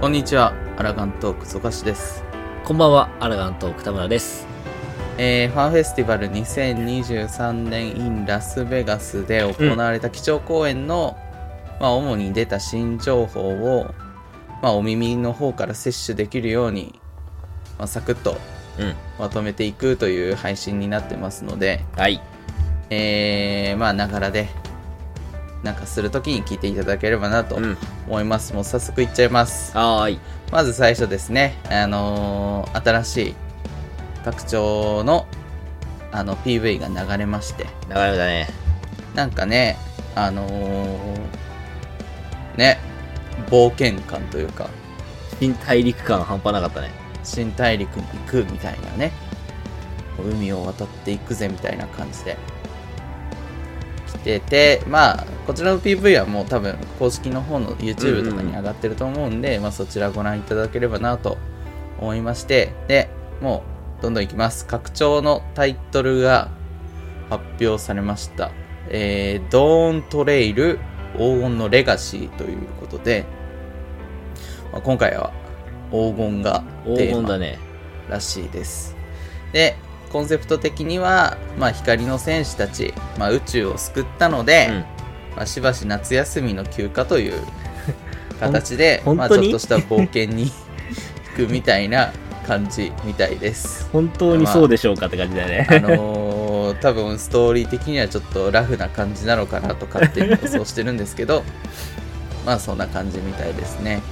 こんにちは、アラガントークゾカシです。こんばんは、アラガントーク田村です。えーファンフェスティバル2023年 in ラスベガスで行われた基調講演の、まあ、主に出た新情報を、まあ、お耳の方から摂取できるように、まあ、サクッとうん。まとめていくという配信になってますので、はい。えー、まあ、ながらで、なんかするときに聞いていただければなとうん。思います。もう早速いっちゃいます。はーい。まず最初ですね、あのー新しい拡張のあの PV が流れまして、流れだね。なんかね、あのーね、冒険感というか、新大陸感半端なかったね。新大陸に行くみたいなね、海を渡っていくぜみたいな感じで来てて、まあ、こちらの PV はもう多分公式の方の YouTube とかに上がってると思うんで、まあそちらご覧いただければなと思いまして、で、もうどんどんいきます。拡張のタイトルが発表されました。えー、ドーントレイル黄金のレガシーということで、まあ、今回は黄金が黄テーマ金だね。らしいです。で、コンセプト的には、まあ、光の戦士たち、まあ、宇宙を救ったので、うん。まあ、しばし夏休みの休暇という 形で、まあ、ちょっとした冒険に 行くみたいな感じみたいです。本当にそうでしょうかって感じだよあね。のー多分ストーリー的にはちょっとラフな感じなのかなと勝手に予想してるんですけどまあそんな感じみたいですね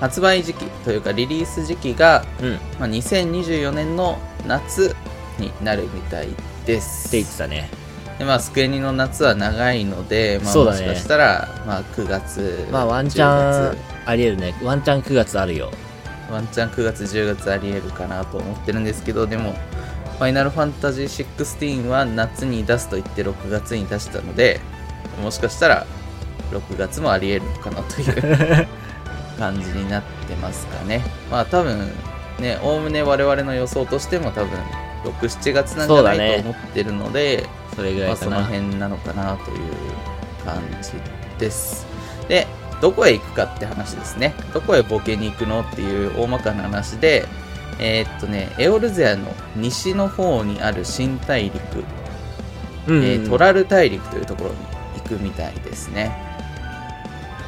発売時期というかリリース時期がうん。ってまあ、2024年の夏になるみたいです。言ってたね。でまあ、スクエニの夏は長いので、まあ、そうだねもしかしたら、まあ、9月、まあワンチ10ャン月、ありえるね。ワンチャン9月あるよ。ワンチャン9月、10月ありえるかなと思ってるんですけど、でも、ファイナルファンタジー16は夏に出すと言って6月に出したので、もしかしたら6月もありえるのかなという 感じになってますかね。まあ多分ね、おおむね我々の予想としても多分6、7月なんじゃないねと思ってるので、それぐまあ、そのらいかな。辺なのかなという感じです。で、どこへ行くかって話ですね。どこへボケに行くのっていう大まかな話で、えーっとね、エオルゼアの西の方にある新大陸、うんえートラル大陸というところに行くみたいですね。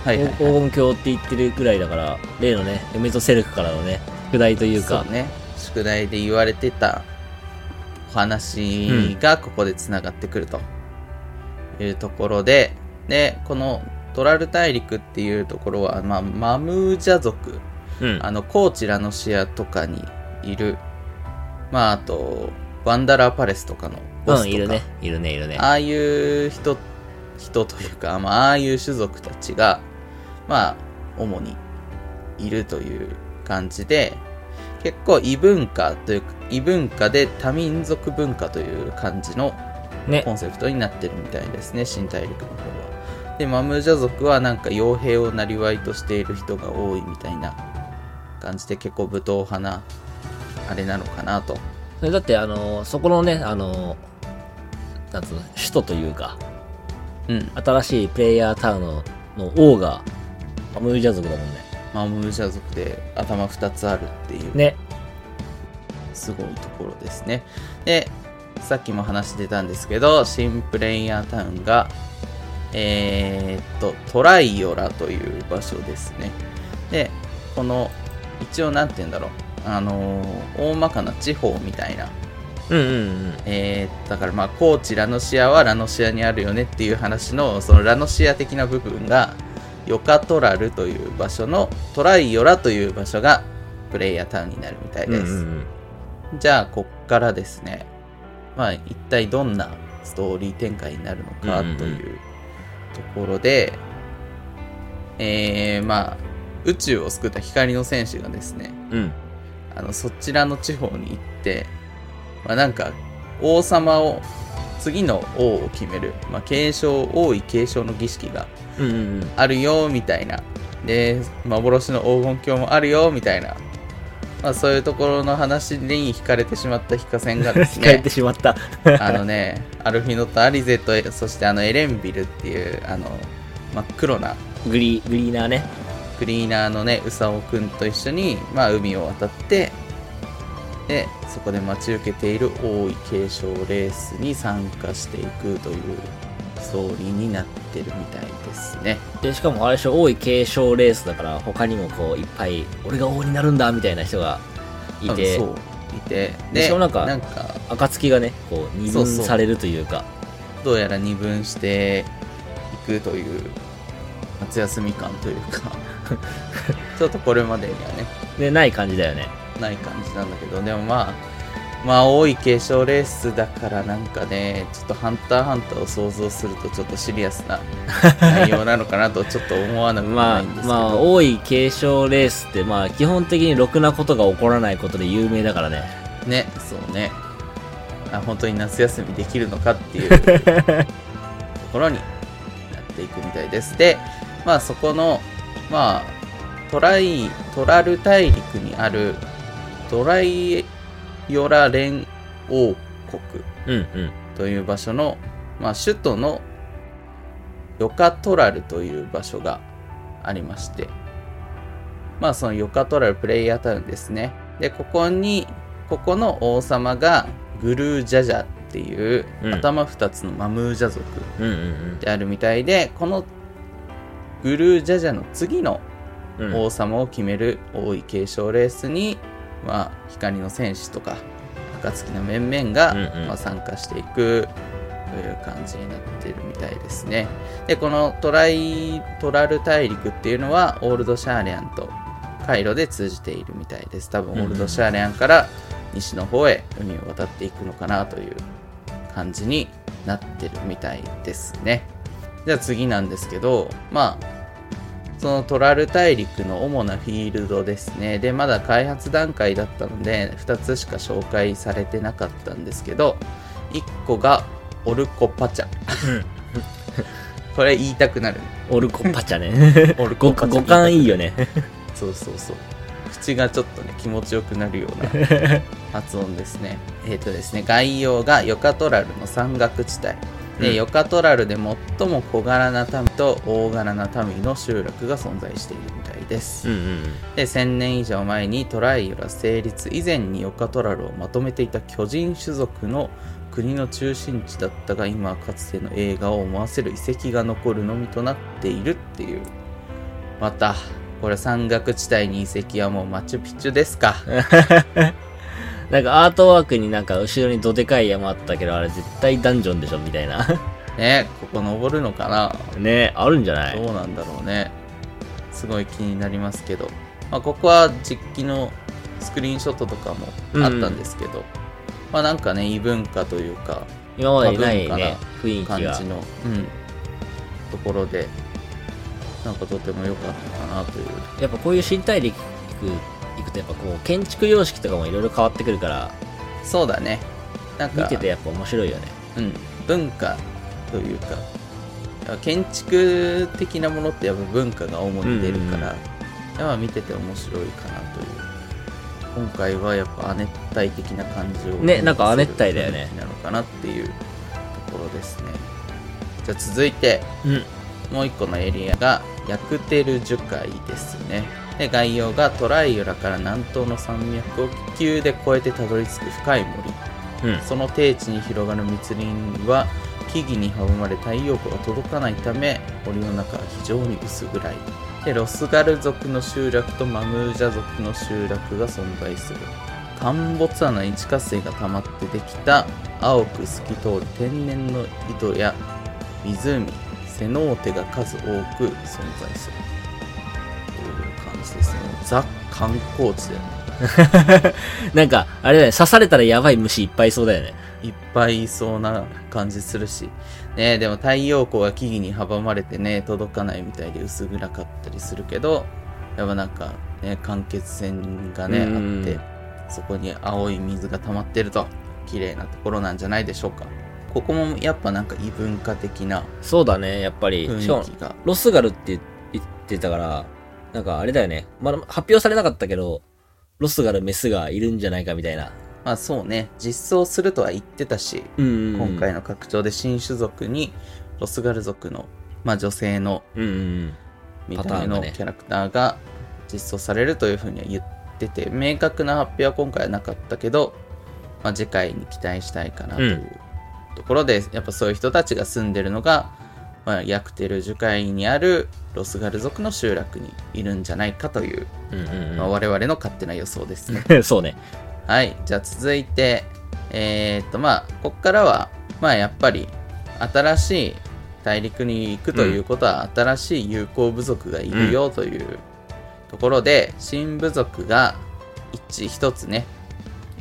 はいはい、はい。黄金鏡って言ってるぐらいだから、例のね、エメゾセルクからのね、宿題というかそう、ね、宿題で言われてたお話がここでつながってくるというところで、で、このトラル大陸っていうところは、まあ、マムージャ族、うん。あの、コーチラのシアとかにいる、まあ、あと、ワンダラーパレスとかのボスとか、うん、いるね。いるね、いるね。ああいう人、人というか、まあ、ああいう種族たちが、まあ、主にいるという感じで、結構異文化というか、異文化で多民族文化という感じのねコ。ンセプトになってるみたいですね、新大陸の方は。で、マムージャ族はなんか傭兵をなりわいとしている人が多いみたいな感じで結構武闘派な、あれなのかなと。それだって、あのーそこのね、あのーなんつうの、首都というか、うん。新しいプレイヤータウンのの王が、アムージャ族だもんね。マムージャ族で頭2つあるっていう。ね。すごいところですね。で、さっきも話してたんですけど、新プレイヤータウンが、えーっと、トライオラという場所ですね。で、この、一応なんて言うんだろう、あのー大まかな地方みたいな、うんうんうん。えー、だからまあ、高知ラノシアはラノシアにあるよねっていう話の、そのラノシア的な部分が、ヨカトラルという場所の、トライオラという場所が、プレイヤータウンになるみたいです。うんうんじゃあ、こっからですね、まあ、一体どんなストーリー展開になるのかうんうんうんというところで、えー、まあ、宇宙を救った光の戦士がですね、うん。うん。あの、そちらの地方に行って、まあ、なんか、王様を、次の王を決める、まあ、継承、王位継承の儀式が。あるよ、みたいな。で、幻の黄金鏡もあるよ、みたいな。まあ、そういうところの話に惹かれてしまったヒカセンがですね帰って、しまった。あのね、アルフィノとアリゼと、そしてあのエレンビルっていう、あの、真っ黒な、グリー、グリーナーね。クリーナーのねうさおくんと一緒に、まあ、海を渡ってでそこで待ち受けている王位継承レースに参加していくというストーリーになってるみたいですね。で、しかもあれでしょ、王位継承レースだから、他にもこう、いっぱい、俺が王になるんだみたいな人がいて。うん、そういて。でしかもなんかなんか暁がね、こう、二分されるというか、どうやら二分していくという夏休み感というか。ちょっとこれまでにはね。で、ない感じだよね。ない感じなんだけどでもまあまあ多い継承レースだからなんかねちょっとハンターハンターを想像するとちょっとシリアスな 内容なのかなとちょっと思わなくもまあ、ないんですけど、まあ、王位継承レースって、まあ、基本的にろくなことが起こらないことで有名だからね。ねそうね。あ本当に夏休みできるのかっていう ところになっていくみたいです。でまあそこのまあトライトラル大陸にあるドライヨラ連王国。という場所の、まあ、首都のヨカトラルという場所がありまして、まあそのヨカトラルプレイヤータウンですね。で、ここに、ここの王様がグルージャジャっていううん頭二つのマムージャ族であるみたいで、このグルージャジャの次の王様を決める王位継承レースに、まあ、光の戦士とか暁の面々が、うんうんまあ、参加していくという感じになってるみたいですね。でこのトライトラル大陸っていうのはオールドシャーレアンと回路で通じているみたいです。多分オールドシャーレアンから西の方へ海を渡っていくのかなという感じになってるみたいですね。じゃあ次なんですけど、まあ、そのトラル大陸の主なフィールドですね。で、まだ開発段階だったので、2つしか紹介されてなかったんですけど、1個がオルコパチャ。これ言いたくなる。オルコパチャね。オルコ五パチャ。五感いいよね。そうそうそう。口がちょっとね、気持ちよくなるような 発音ですね。えっ、とですね、概要がヨカトラルの山岳地帯。で、うん。ヨカトラルで最も小柄な民と大柄な民の集落が存在しているみたいです。うんうんで1000年以上前にトライオラ成立以前にヨカトラルをまとめていた巨人種族の国の中心地だったが今はかつての映画を思わせる遺跡が残るのみとなっているっていう。またこれ山岳地帯に遺跡はもうマチュピチュですか？なんかアートワークになんか後ろにどでかい山あったけど、あれ絶対ダンジョンでしょみたいな。ねここ登るのかな。ねあるんじゃない？どうなんだろうね。すごい気になりますけど、まあ、ここは実機のスクリーンショットとかもあったんですけど、まあなんかね異文化というか今までにないね、雰囲気が。感じ。の、うん、ところでなんかとても良かったかなという。やっぱこういう新大陸行くとやっぱこう建築様式とかもいろいろ変わってくるから、そうだね。なんか見ててやっぱ面白いよね。うん、文化というか建築的なものってやっぱ文化が主に出るから、うんやっぱ見てて面白いかなという。今回はやっぱ亜熱帯的な感じをねなんか亜熱帯だよね。なのかなっていうところですね。じゃあ続いてうん。もう一個のエリアがヤクテル樹海ですねで概要がトライオラから南東の山脈を気球で越えてたどり着く深い森。うん。その低地に広がる密林は木々に阻まれ太陽光が届かないため森の中は非常に薄暗い。でロスガル族の集落とマムージャ族の集落が存在する。陥没穴に地下水が溜まってできた青く透き通る天然の井戸や湖セノーテが数多く存在するザ観光地だよね なんか、あれだよね、刺されたらやばい虫いっぱいいそうだよね。いっぱいいそうな感じするし。ねでも太陽光が木々に阻まれてね、届かないみたいで薄暗かったりするけど、やっぱなんかね、間欠泉がね、うんあって、そこに青い水が溜まってると、綺麗なところなんじゃないでしょうか。ここもやっぱなんか異文化的なそうだね、やっぱり。ロスガルって言ってたから、なんかあれだよね。まだ発表されなかったけど、ロスガルメスがいるんじゃないかみたいな。まあそうね、実装するとは言ってたし、うん今回の拡張で新種族にロスガル族の、まあ、女性のうんうん見た目のキャラクターが実装されるというふうには言ってて、明確な発表は今回はなかったけど、まあ、次回に期待したいかなというところで、やっぱそういう人たちが住んでるのが、まあ、ヤクテル樹海にあるロスガル族の集落にいるんじゃないかという、うんうんまあ、我々の勝手な予想ですね。うん。そうね。はい、じゃあ続いて、えーっとまあ、ここからは、まあやっぱり、新しい大陸に行くということは、新しい友好部族がいるよというところで、新部族が一一つね、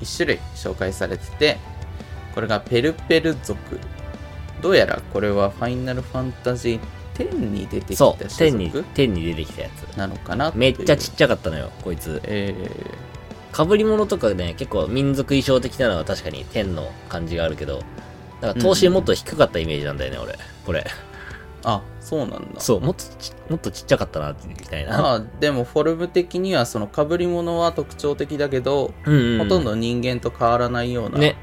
一種類紹介されてて、これがペルペル族。どうやらこれはファイナルファンタジー10に出てきそう。た種天に族、天に出てきたやつ。なのかな？めっちゃちっっちゃかったのよ、こいつ。え被り物とかね、結構民族衣装的なのは確かに天の感じがあるけど、だから頭身もっと低かったイメージなんだよね、俺。これ。ー、あ、そうなんだ。そう、もっとち、もっとちっちゃかったな、みたいな。まあでもフォルム的にはその被り物は特徴的だけど、うんうん。ほとんど人間と変わらないようなね。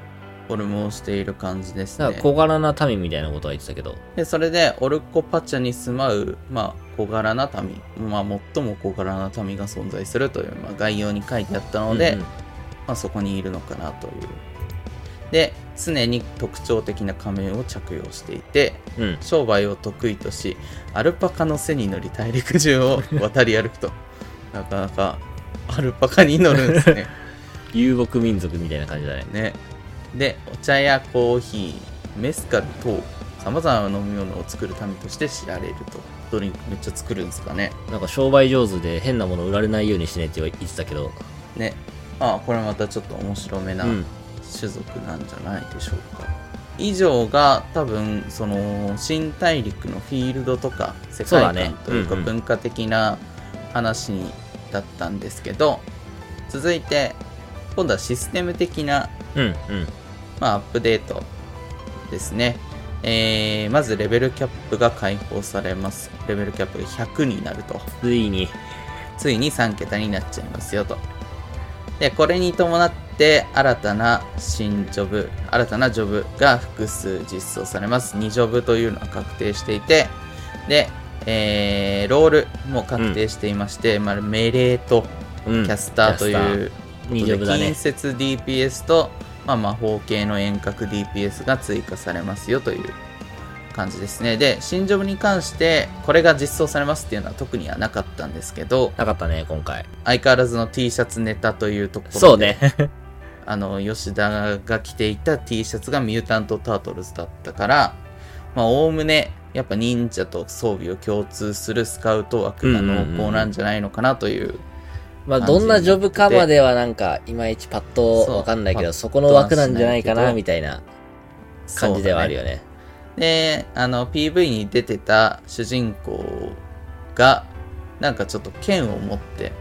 フォルムをしている感じですね。小柄な民みたいなことは言ってたけど。でそれでオルコパチャに住まう、まあ、小柄な民、まあ、最も小柄な民が存在するという、まあ、概要に書いてあったので、うんうんまあ、そこにいるのかなという。で常に特徴的な仮面を着用していてうん。商売を得意としアルパカの背に乗り大陸中を渡り歩くと なかなかアルパカに乗るんですね 遊牧民族みたいな感じだね。ねでお茶やコーヒーメスカル等さまざまな飲み物を作る民として知られるとドリンクめっちゃ作るんですかねなんか商売上手で変なもの売られないようにしねって言ってたけど。ねあこれまたちょっと面白めなうん。種族なんじゃないでしょうか、以上が多分その新大陸のフィールドとか世界観というかうんうん文化的な話にだったんですけど、続いて今度はシステム的なうんうん。まあ、アップデートですね。えー、まずレベルキャップが解放されます。レベルキャップが100になると。ついに。ついに3桁になっちゃいますよと。で、これに伴って新たな新ジョブ、新たなジョブが複数実装されます。2ジョブというのは確定していて、で、えー、ロールも確定していまして、まあ、メレーとうん。キャスターという二ジョブだね。近接 DPS と、まあ、魔法系の遠隔 DPS が追加されますよという感じですね。で、新ジョブに関して、これが実装されますっていうのは特にはなかったんですけど、なかったね、今回。相変わらずの T シャツネタというところで、そうね。あの、吉田が着ていた T シャツがミュータント・タートルズだったから、まあ、おおむね、やっぱ忍者と装備を共通するスカウト枠が濃厚なんじゃないのかなというまあ、どんなジョブかまではなんか、いまいちパッとわかんないけど、そこの枠なんじゃないかな、みたいな感じではあるよね。で、あの、PV に出てた主人公が、なんかちょっと剣を持って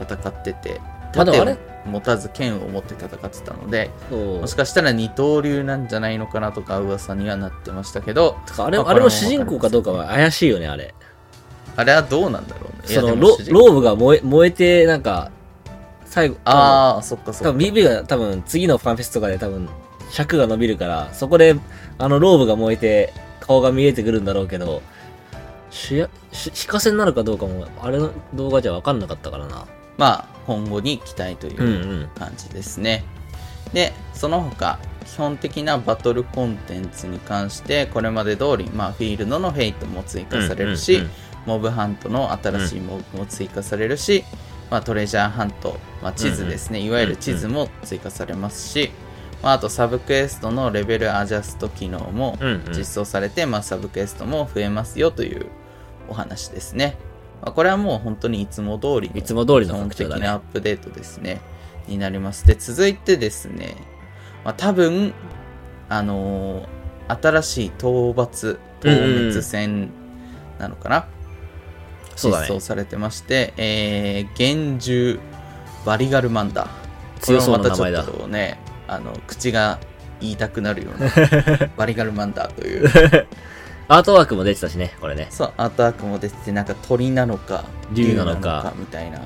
戦ってて、盾を持たず剣を持って戦ってたので、もしかしたら二刀流なんじゃないのかなとか噂にはなってましたけど、あれまああれも主人公かどうかは怪しいよね、あれ。あれはどうなんだろうね。そのロローブが燃え燃えて、なんか、最後、ああ、そっかそっか。多分 BB が多分次のファンフェスとかで多分尺が伸びるから、そこであのローブが燃えて顔が見えてくるんだろうけど、主役、し非化せになるかどうかも、あれの動画じゃ分かんなかったからな。まあ、今後に期待といううんうん。感じですね。で、その他、基本的なバトルコンテンツに関して、これまで通り、まあ、フィールドのフェイトも追加されるし、うんうんうんモブハントの新しいモブも追加されるし、まあ、トレジャーハント、まあ、地図ですね、いわゆる地図も追加されますし、まあ、あとサブクエストのレベルアジャスト機能も実装されて、まあ、サブクエストも増えますよというお話ですね。まあ、これはもう本当にいつも通りのいつも通り基本的。なアップデートですね。になります。で、続いてですね、まあ、多分、あのー新しい討伐、討滅戦なのかな、実装。されてまして、えー、幻獣バリガルマンダー。強そうな名前だとね、あの、口が言いたくなるような、バリガルマンダーという、アートワークも出てたしね、これね。そう、アートワークも出てて、なんか鳥なのか、竜なのかみたいな、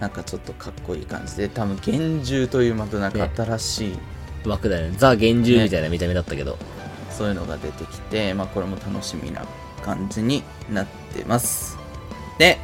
なんかちょっとかっこいい感じで、多分、幻獣というまたなんか新しい、枠だよね。ザ・幻獣みたいな見た目だったけど。そういうのが出てきて、まあこれも楽しみな感じになってます。で、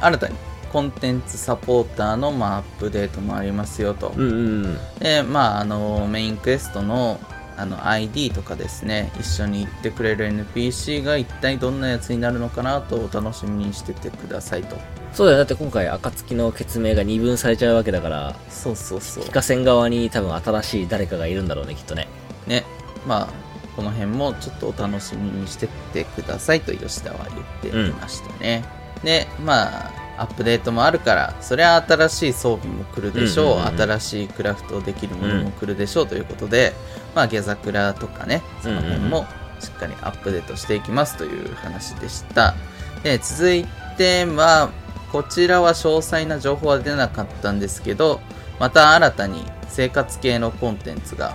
新たにコンテンツサポーターの、まあ、アップデートもありますよと。うんうんうん。で、まあ、あの、メインクエストの、あの、ID とかですね、一緒に行ってくれる NPC が一体どんなやつになるのかなとお楽しみにしててくださいと。そうだよ。だって今回、暁の決明が二分されちゃうわけだから、そうそうそう非。化線側に多分新しい誰かがいるんだろうね、きっとね。ね、まあ、この辺もちょっとお楽しみにしてってくださいと吉田は言っていましたね。で、まあ、アップデートもあるから、それは新しい装備も来るでしょう,、うんうんうんうん新しいクラフトできるものも来るでしょうということで、まあ、ギャザクラとかね、その辺もしっかりアップデートしていきますという話でした。で、続いては、こちらは詳細な情報は出なかったんですけど、また新たに生活系のコンテンツが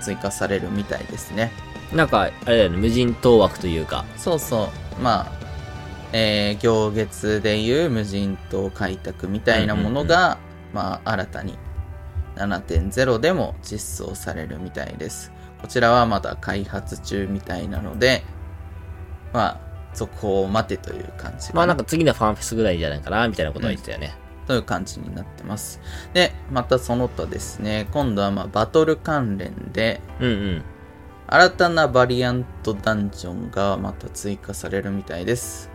追加されるみたいですね。なんか、あれだよね、無人島枠というか。そうそう。まあ、えー行月でいう無人島開拓みたいなものが、まあ、新たに7.0でも実装されるみたいです。こちらはまだ開発中みたいなので、まあ、続報を待てという感じまあなんか次のファンフェスぐらいじゃないかな、みたいなことは言ってたよね。という感じになってます。で、またその他ですね、今度はまあバトル関連で、うんうん。新たなバリアントダンジョンがまた追加されるみたいです。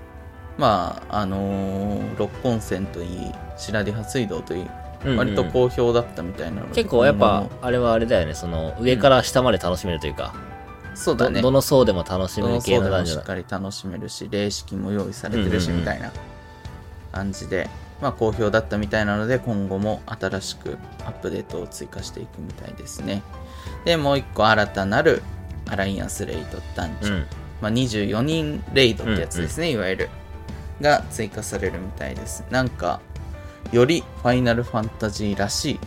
まあ、あのー六本線といい、白里波水道といい、うんうん割と好評だったみたいなので、結構やっぱあれはあれだよね、その、上から下まで楽しめるというか、どそうだね。どの層でも楽しどのめる系層でもしっ。かり楽しめるし、霊式も用意されてるし、うんうんうんみたいな感じで、まあ好評だったみたいなので、今後も新しくアップデートを追加していくみたいですね。で、もう一個新たなるアライアンスレイドダンジョン。うん。まあ、24人レイドってやつですね、いわゆる。が追加されるみたいです。なんか、よりファイナルファンタジーらし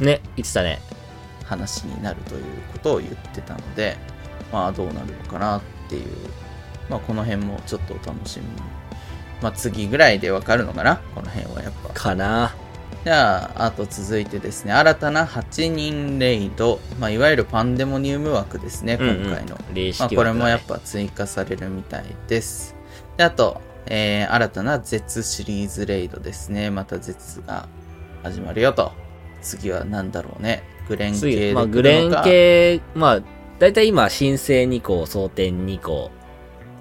いね、言ってたね。話になるということを言ってたので、まあどうなるのかなっていう、まあこの辺もちょっとお楽しみに。まあ次ぐらいでわかるのかな？この辺はやっぱ。かな。じゃあ、あと続いてですね、新たな8人レイド、まあいわゆるパンデモニウム枠ですね、今回の。まあ、これもやっぱ。ぱ追加されるみたいです。で、あと、えー新たな絶シリーズレイドですね。また絶が始まるよと。次は何だろうね。グレン系次、でまあ、グレン系、まあ、だいたい今、申請2個、争点2個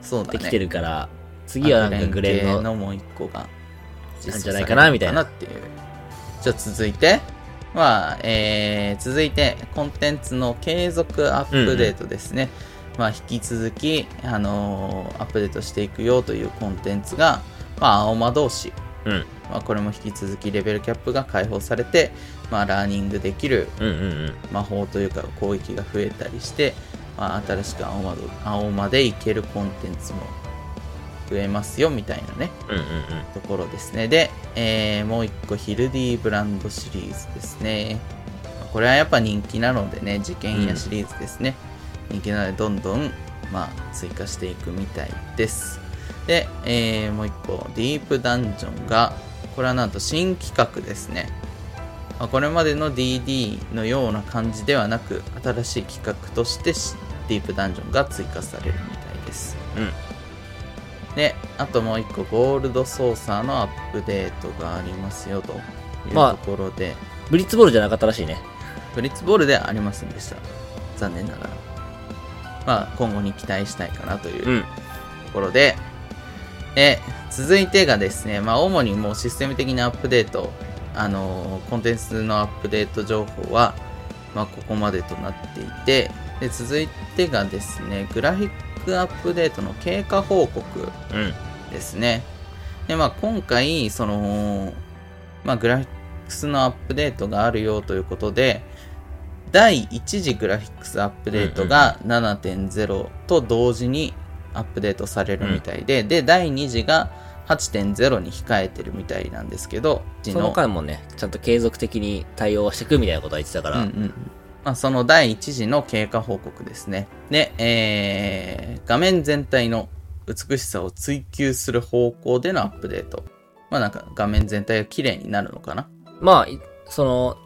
そうだね。できてるから、次はなんかグレン系の、のもう一個がなんじゃないかなみたいなっていう。じゃあ続いて、まあ、えー、続いて、コンテンツの継続アップデートですね。まあ、引き続き、あのーアップデートしていくよというコンテンツが、まあ、青魔同士。うん。まあ、これも引き続きレベルキャップが解放されて、まあ、ラーニングできるうんうんうん。魔法というか攻撃が増えたりして、まあ、新しく青魔ど青魔でいけるコンテンツも増えますよみたいなねうんうんうん。ところですねで、えーもう一個ヒルディブランドシリーズですねこれはやっぱ人気なのでね事件やシリーズですね、人気なのでどんどんまあ追加していくみたいですで、えーもう一個ディープダンジョンがこれはなんと新企画ですねまあこれまでの DD のような感じではなく新しい企画としてしディープダンジョンが追加されるみたいですうん。で、あともう一個、ゴールドソーサーのアップデートがありますよというまあところで、ブリッツボールじゃなかったらしいね。ブリッツボールではありませんでした。残念ながら。まあ、今後に期待したいかなといううん。ところで、で、続いてがですね、まあ、主にもうシステム的なアップデート、あのーコンテンツのアップデート情報は、まあ、ここまでとなっていて、で、続いてがですね、グラフィックアップデートの経過報告うん。ですね。で、まあ、今回、その、まあ、グラフィックスのアップデートがあるよということで、第1次グラフィックスアップデートが7.0と同時にアップデートされるみたいで、で、第2次が8.0に控えてるみたいなんですけど、その間もね、ちゃんと継続的に対応していくみたいなことは言ってたから、うんうんまあ、その第1次の経過報告ですね。で、えー、画面全体の美しさを追求する方向でのアップデート。まあなんか画面全体が綺麗になるのかな。まあ、いその、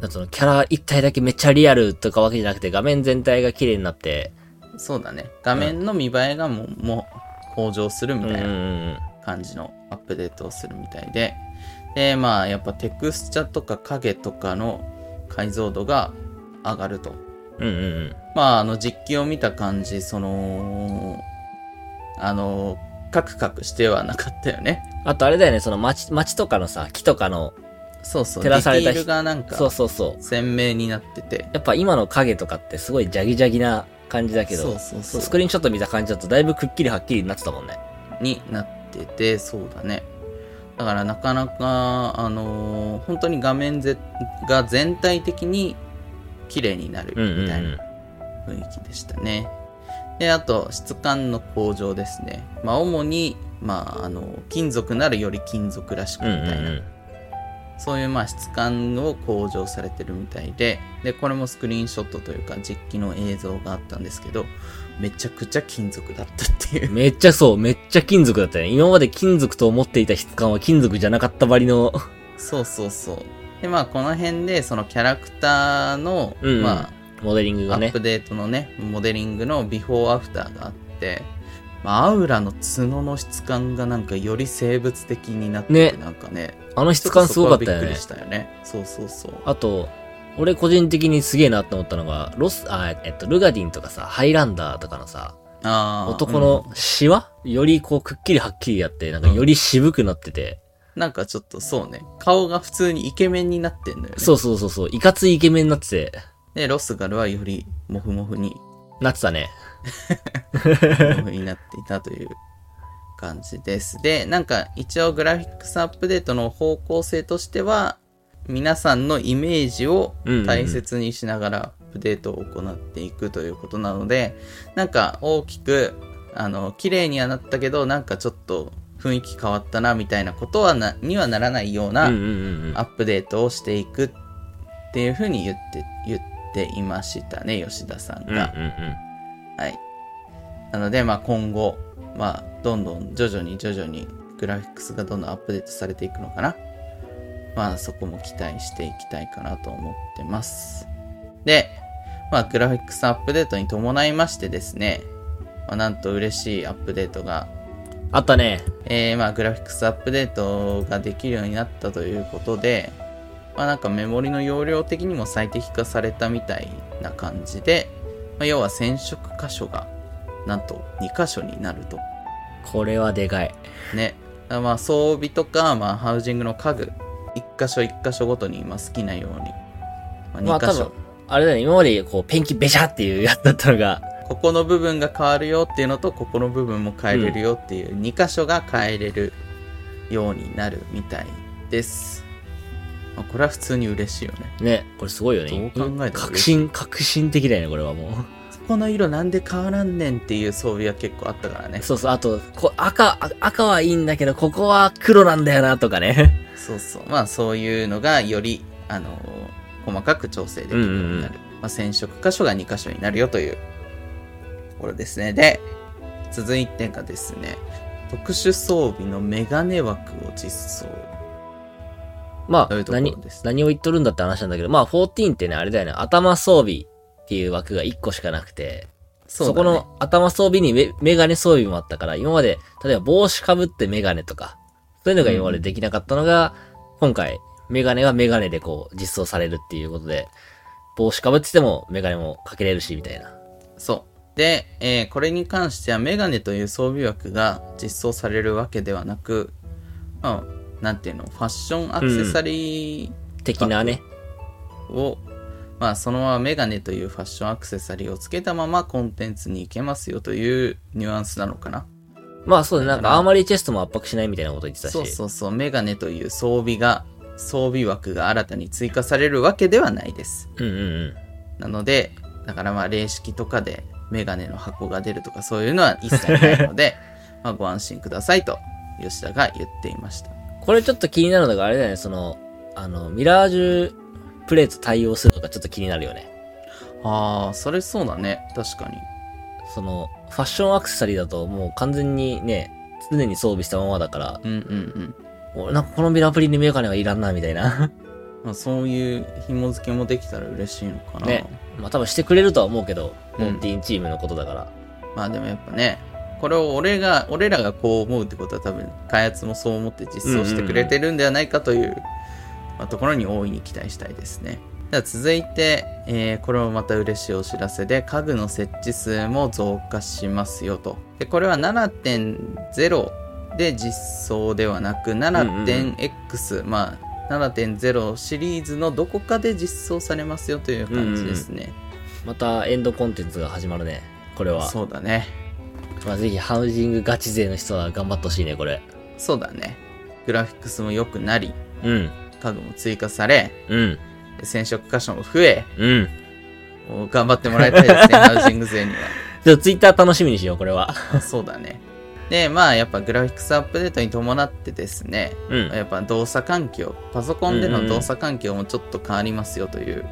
なんつうの、キャラ一体だけめっちゃリアルとかわけじゃなくて、画面全体が綺麗になって、そうだね。画面の見栄えがもう、もう向上するみたいなうん。感じのアップデートをするみたいで、で、まあ、やっぱテクスチャとか影とかの解像度が上がると。うんうんうん。まあ、あの、実機を見た感じ、その、あの、カクカクしてはなかったよね。あとあれだよね、その街、街とかのさ、木とかの、そうそう、照らされたディティールがなんかそうそうそう。鮮明になってて。やっぱ今の影とかってすごいジャギジャギな感じだけど、そうそうそうスクリーンショット見た感じだとだいぶくっきりはっきりになってたもんね。になってて、そうだね。だからなかなか、あのー本当に画面ぜが全体的に綺麗になるうんうんみたいなうん。雰囲気でしたね。で、あと、質感の向上ですね。まあ、主に、まあ、あの、金属ならより金属らしくうんうんみたいな、うん。そういう、まあ、質感を向上されてるみたいで、で、これもスクリーンショットというか、実機の映像があったんですけど、めちゃくちゃ金属だったっていう。めっちゃそう、めっちゃ金属だったね。今まで金属と思っていた質感は金属じゃなかったばりの、そうそうそう。で、まあ、この辺で、そのキャラクターの、うんうんまモデリングあ、アがねップ。デートのね、モデリングのビフォーアフターがあって、まあ、アウラの角の質感がなんかより生物的になってて、ねなんかね、あの質感すごかったよねびっくり。したよね。そうそうそう。あと、俺個人的にすげえなって思ったのが、ロス、あ、えっと、ルガディンとかさ、ハイランダーとかのさ、男のシワ、よりこうくっきりはっきりやって、なんかより渋くなってて、うんなんかちょっとそうね、顔が普通にイケメンになってんのよね。そうそうそうそう、いかついイケメンになってて、で、ロスガルはよりモフモフに、なってたね。に なっていたという感じです。で、なんか一応グラフィックスアップデートの方向性としては、皆さんのイメージを大切にしながらアップデートを行っていくということなので、なんか大きく、あの、綺麗にはなったけど、なんかちょっと雰囲気変わったなみたいなことはな、にはならないような。アップデートをしていくっていうふうに言って、言っていましたね、吉田さんが。うんうんうん。はい。なので、まあ今後、まあ、どんどん徐々に徐々にグラフィックスがどんどんアップデートされていくのかな。まあそこも期待していきたいかなと思ってます。で、まあグラフィックスアップデートに伴いましてですね、まあ、なんと嬉しいアップデートが、あったね。えー、まあグラフィックスアップデートができるようになったということで、まあなんかメモリの容量的にも最適化されたみたいな感じで、まあ、要は染色箇所がなんと2箇所になると。これはでかい。ね。まあ装備とか、まあハウジングの家具、1箇所1箇所ごとにまあ好きなように、まあ、2まあ多分箇所、、あれだね、今までこうペンキベシャっていうやつだったのが、ここの部分が変わるよっていうのと、ここの部分も変えれるよっていう2箇所が変えれるようになるみたいです。まあ、これは普通に嬉しいよね。ね、これすごいよね。どう考えても革新、革新的だよね、これはもう。そこの色なんで変わらんねんっていう装備は結構あったからね。そうそう、あと、こ赤、あ赤はいいんだけど、ここは黒なんだよな、とかね。そうそう。まあそういうのがより、あの細かく調整できるようになる。まあ、染色箇所が2箇所になるよというところですね。で、続いてがですね、特殊装備のメガネ枠を実装。まあ何何を言っとるんだって話なんだけど、まあ、14ってね、あれだよね、頭装備っていう枠が1個しかなくて、そ,、ねこの頭装備にメメガネ装備もあったから、今まで、例えば帽子かぶってメガネとか、そういうのが今までできなかったのが、今回、メガネはメガネでこう、実装されるっていうことで、帽子かぶっててもメガネもかけれるし、みたいな。そう。で、えーこれに関してはメガネという装備枠が実装されるわけではなく、まあ、なんていうの、ファッションアクセサリー的なね。を、まあそのままメガネというファッションアクセサリーをつけたままコンテンツに行けますよというニュアンスなのかな？まあそうだね、なんだからかアーマリーチェストも圧迫しないみたいなこと言ってたし。そうそうそう、メガネという装備が、装備枠が新たに追加されるわけではないです。うんうんうん。なので、だからまあ霊式とかでメガネの箱が出るとかそういうのは一切ないので、まあご安心くださいと吉田が言っていました。これちょっと気になるのがあれだよね、その、あの、ミラージュプレート対応するのがちょっと気になるよね。ああ、それそうだね。確かに。その、ファッションアクセサリーだともう完全にね、常に装備したままだから、うんうんうん。俺なんかこのミラープリにメガネはいらんな、みたいな。まあ、そういう紐付けもできたら嬉しいのかな。ね。まあ多分してくれるとは思うけど、うんモンティーンチームのことだから。まあでもやっぱね、これを俺が、俺らがこう思うってことは多分、開発もそう思って実装してくれてるんではないかという、まあところに大いに期待したいですね。では続いて、えーこれもまた嬉しいお知らせで、家具の設置数も増加しますよと。で、これは7.0で実装ではなく、7.x、まあ、7.0シリーズのどこかで実装されますよという感じですね。またエンドコンテンツが始まるね。これは。そうだね。まあ、ぜひハウジングガチ勢の人は頑張ってほしいね、これ。そうだね。グラフィックスも良くなり、うん。家具も追加され、うん。染色箇所も増え、うん。もう頑張ってもらいたいですね、ハウジング勢には。ちょっとツイッター楽しみにしよう、これは。そうだね。で、まあやっぱグラフィックスアップデートに伴ってですね、うん。やっぱ動作環境、パソコンでの動作環境もちょっと変わりますよという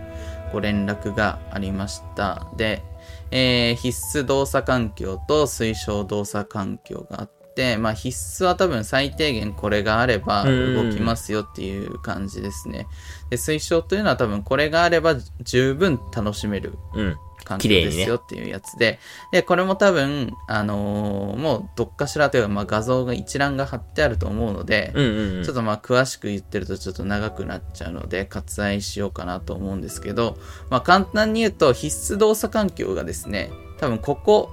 ご連絡がありました。で、えー必須動作環境と推奨動作環境があって、まあ必須は多分最低限これがあれば動きますよっていう感じですね。で、推奨というのは多分これがあれば十分楽しめるうん。環境ですよっていうやつで、で、これも多分、あのーもうどっかしらというか、まあ画像が一覧が貼ってあると思うので、うんうんうん。ちょっとまあ詳しく言ってるとちょっと長くなっちゃうので割愛しようかなと思うんですけど、まあ簡単に言うと必須動作環境がですね、多分ここ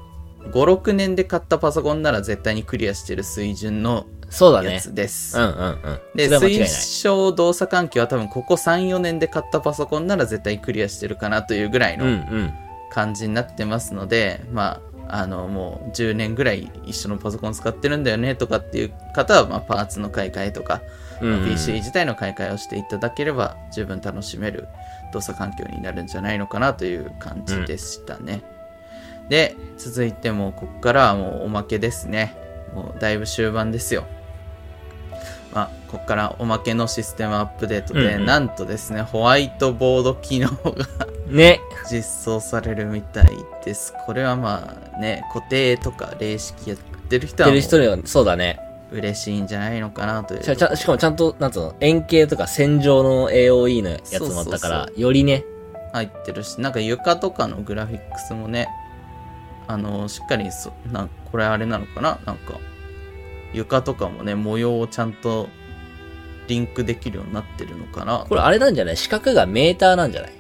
5、6年で買ったパソコンなら絶対にクリアしてる水準のやそうだね。つです。うんうんうん。で、推。奨動作環境は多分ここ3、4年で買ったパソコンなら絶対クリアしてるかなというぐらいうんうのん。感じになってますので、まあ、あの、もう10年ぐらい一緒のパソコン使ってるんだよねとかっていう方は、まあ、パーツの買い替えとか、うんうん PC 自体の買い替えをしていただければ十分楽しめる動作環境になるんじゃないのかなという感じでしたね。で、続いてもうここからはもうおまけですね。もうだいぶ終盤ですよ。まあ、ここからおまけのシステムアップデートで、うんうんなんとですね、ホワイトボード機能が ね。実装されるみたいです。これはまあね、固定とか例式やってる人はそうだね。う嬉しいんじゃないのかなという。しかしかもちゃんと、なんつうの、円形とか線状の AOE のやつもあったから、そうよりね、入ってるし、なんか床とかのグラフィックスもね、あの、しっかりそ、なんこれあれなのかな？なんか、床とかもね、模様をちゃんとリンクできるようになってるのかなこれあれなんじゃない？四角がメーターなんじゃない？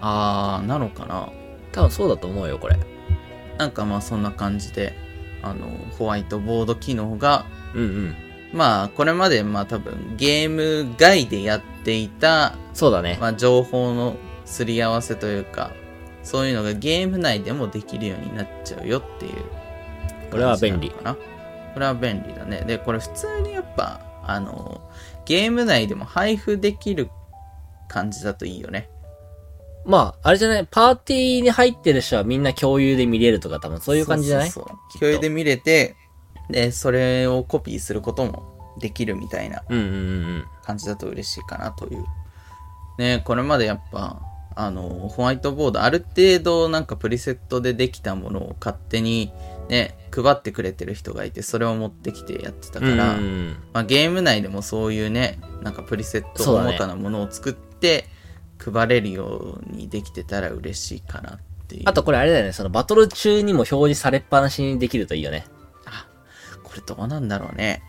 あー、なのかな多分そうだと思うよ、これ。なんかまあそんな感じで、あの、ホワイトボード機能が、うんうん。まあ、これまでまあ多分ゲーム外でやっていた、そうだね。まあ、情報のすり合わせというか、そういうのがゲーム内でもできるようになっちゃうよっていう。これは便利かな。これは便利だね。で、これ普通にやっぱ、あの、ゲーム内でも配布できる感じだといいよね。まあ、あれじゃない？パーティーに入ってる人はみんな共有で見れるとか多分そういう感じじゃない？そうそうそう共有で見れて、で、それをコピーすることもできるみたいな。感じだと嬉しいかなという。ねこれまでやっぱ、あの、ホワイトボード、ある程度なんかプリセットでできたものを勝手にね、配ってくれてる人がいて、それを持ってきてやってたから、うんうんうんまあ、ゲーム内でもそういうね、なんかプリセットそうだね大かなものを作って、配れるようにできてたら嬉しいかなっていう。あとこれあれだよね、そのバトル中にも表示されっぱなしにできるといいよね。あ、これどうなんだろうね。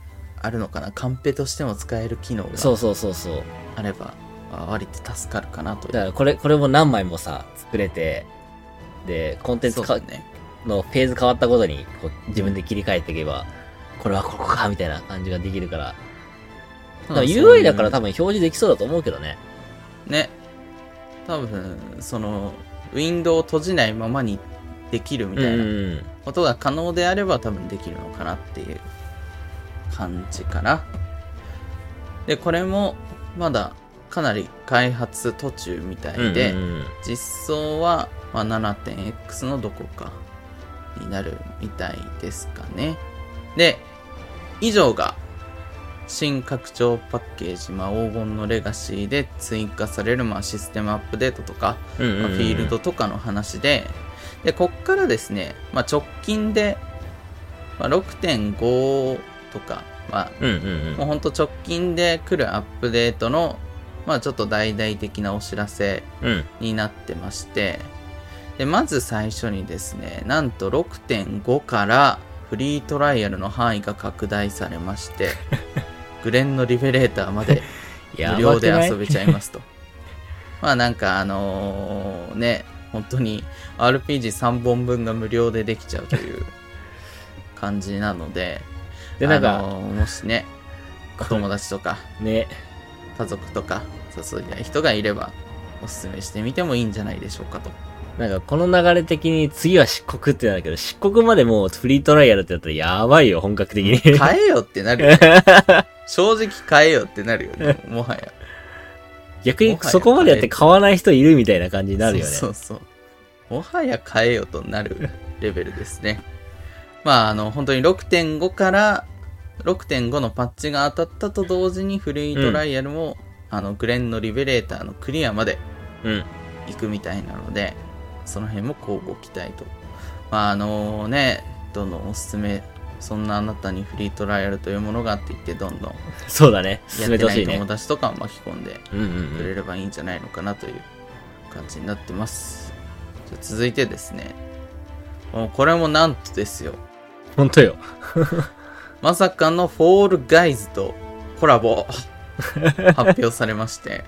あるのかな？カンペとしても使える機能がそうそうそうそう。あれば、あ割と助かるかなと。だからこれ、これも何枚もさ、作れて、で、コンテンツかね。のフェーズ変わったごとにこう自分で切り替えていけば、これはここか、みたいな感じができるから。だから UI だから多分表示できそうだと思うけどね。ね。多分、その、ウィンドウを閉じないままにできるみたいなうん。ことが可能であれば多分できるのかなっていう感じかな。で、これもまだかなり開発途中みたいで、うんうんうん実装は、まあ、7.x のどこかになるみたいですかね。で、以上が新拡張パッケージ、まあ、黄金のレガシーで追加される、まあ、システムアップデートとか、うんうんうんまあフィールドとかの話で、で、こっからですね、まあ、直近で、まあ、6.5とか、まあ、うんうんもうほんと直近で来るアップデートの、まあちょっと大々的なお知らせうん。うん。になってまして、で、まず最初にですね、なんと6.5からフリートライアルの範囲が拡大されまして、グレンのリベレーターまで 無料で遊べちゃいますと。まあなんかあのーね、本当に RPG3 本分が無料でできちゃうという感じなので、で、なんか、あのーもしね、お友達とかね、家族とか誘いたい人がいれば、おすすめしてみてもいいんじゃないでしょうかと。なんかこの流れ的に次は漆黒ってなるけど、漆黒までもうフリートライアルってやったらやばいよ、本格的に。変えよってなるよ。正直変えよってなるよね、もはや。逆にそこまでやって買わない人いるみたいな感じになるよね。そうそう。もはや変えよとなるレベルですね。まあ、あの、本当に6.5から6.5のパッチが当たったと同時にフリートライアルも、あの、グレンのリベレーターのクリアまでうん。行くみたいなので、その辺も交互期待と。まあ、あのね、どんどんおすすめ、そんなあなたにフリートライアルというものがあって言って、どんどんそうだね。や進めてほしいね。達とかを巻き込んで。くれればいいんじゃないのかなという感じになってます。じゃあ続いてですね、もうこれもなんとですよ、ほんとよ。まさかのフォールガイズとコラボ 発表されまして、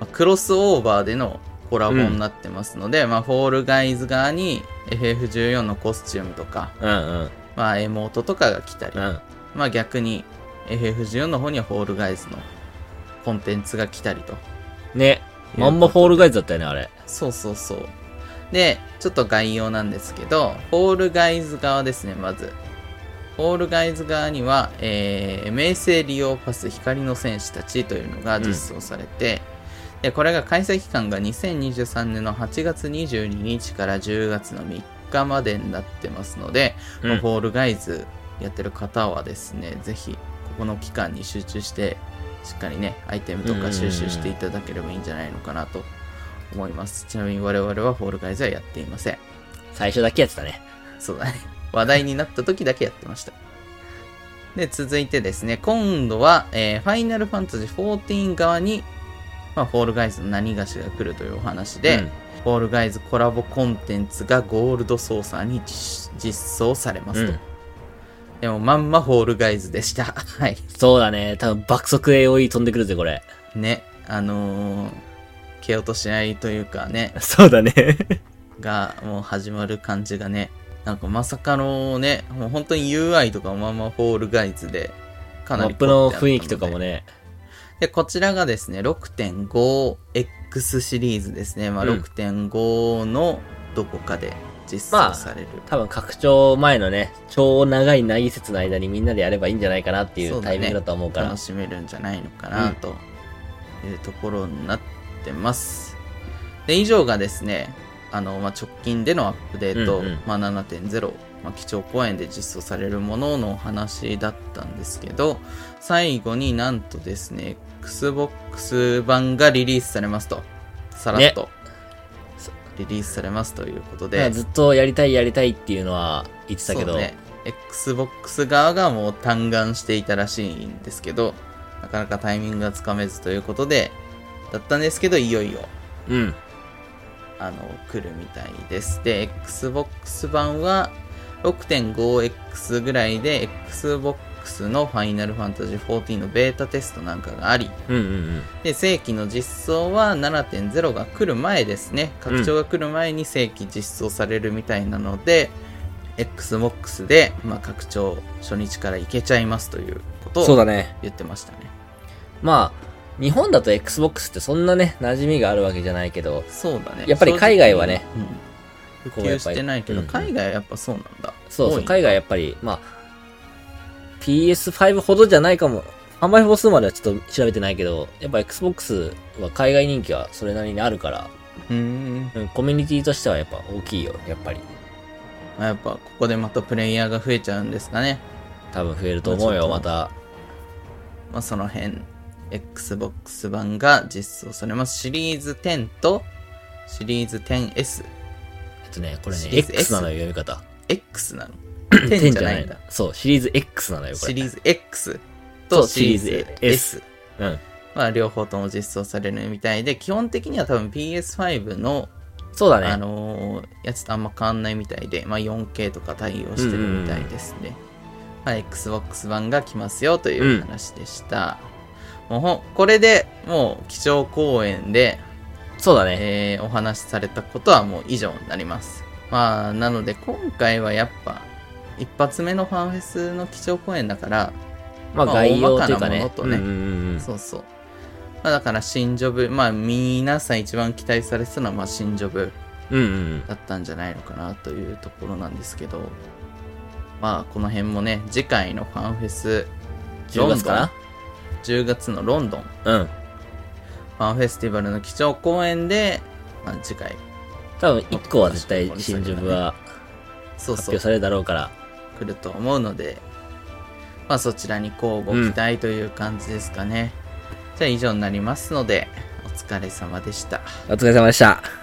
まあクロスオーバーでのコラボになってますので、まあフォールガイズ側に FF14 のコスチュームとか、うんうん。まあエモートとかが来たり、うん。まあ逆に FF14 の方にはフォールガイズのコンテンツが来たりと。ね。まんまフォールガイズだったよね、あれ。そうそうそう。で、ちょっと概要なんですけど、フォールガイズ側ですね、まず。フォールガイズ側には、えー、名声利用パス光の戦士たちというのが実装されて、で、これが開催期間が2023年の8月22日から10月の3日までになってますので、まあうんフォールガイズやってる方はですね、ぜひ、ここの期間に集中して、しっかりね、アイテムとか収集していただければいいんじゃないのかなと思います。ちなみに我々はフォールガイズはやっていません。最初だけやってたね。そうだね。話題になった時だけやってました。で、続いてですね、今度は、えーファイナルファンタジー14側に、まあ、フォールガイズの何がしが来るというお話で、うんフォールガイズコラボコンテンツがゴールドソーサーに実実装されますと。うんでも、まんまフォールガイズでした。はい。そうだね。多分爆速 AOE 飛んでくるぜ、これ。ね、あのー、蹴落とし合いというかね、そうだね。がもう始まる感じがね、なんかまさかのね、もう本当に UI とかもまんまフォールガイズで、かなりマップの雰囲気とかもね。で、こちらがですね、6.5X シリーズですね。まあ、うん6.5のどこかで実装される。多分拡張前のね、超長い内説の間にみんなでやればいいんじゃないかなっていそううだねタイミングだと思うから。楽しめるんじゃないのかな、うんというところになってます。で、以上がですね、あの、まあ、直近でのアップデート、うんうんまあ、7.0、まあ、基調講演で実装されるもののお話だったんですけど、最後になんとですね、Xbox 版がリリースされますと。さらっと、リリースされますということで、まあずっとやりたいやりたいっていうのは言ってたけど、ね、Xbox 側がもう嘆願していたらしいんですけど、なかなかタイミングがつかめずということで、だったんですけど、いよいよ、うん。あの、来るみたいです。で、Xbox 版は 6.5X ぐらいで、Xbox の Final Fantasy XIV のベータテストなんかがあり、うんうんうん。で、正規の実装は7.0が来る前ですね。拡張が来る前に正規実装されるみたいなので、Xbox で、まあ、拡張初日からいけちゃいますということを。言ってましたね。まあ、日本だと Xbox ってそんなね、馴染みがあるわけじゃないけど、そうだね。やっぱり海外はね普及してないけど、海外はやっぱそうなんだ。そうそう、海外やっぱり、まあ、PS5 ほどじゃないかも、販売本数まではちょっと調べてないけど、やっぱ Xbox は海外人気はそれなりにあるから、うーん。うんコミュニティとしてはやっぱ大きいよ、やっぱり。まあやっぱここでまたプレイヤーが増えちゃうんですかね。多分増えると思うよ、また。まあその辺、Xbox 版が実装されます。シリーズ10とシリーズ 10S。とね、これねシ、リーズ X なのよ、読み方。X なの？10 10じゃないんだ。そう、シリーズ X なのよ、これ。シリーズ X そとうシリーズ S。うん。まあ両方とも実装されるみたいで、基本的には多分 PS5 のそうだね。あのーやつとあんま変わんないみたいで、まあ、4K とか対応してるみたいですね。まあ、Xbox 版が来ますよという話でした。もうほんこれでもう基調講演で、そうだね。えーお話しされたことはもう以上になります。まあ、なので今回はやっぱ、一発目のファンフェスの基調講演だから、まあまあ概要というかね。とねうんうんうんそうそう。まあだから新ジョブ、まあ皆さん一番期待されてたのはまあ新ジョブうんうんうん。だったんじゃないのかなというところなんですけど、まあこの辺もね、次回のファンフェス、10月かな？10月のロンドン、うん。ファンフェスティバルの基調講演で、まあ次回、多分1個は絶対新ジョブは発表、されるだろうから。来ると思うので、まあそちらに交互期待という感じですかね。じゃあ以上になりますので、お疲れ様でした。お疲れ様でした。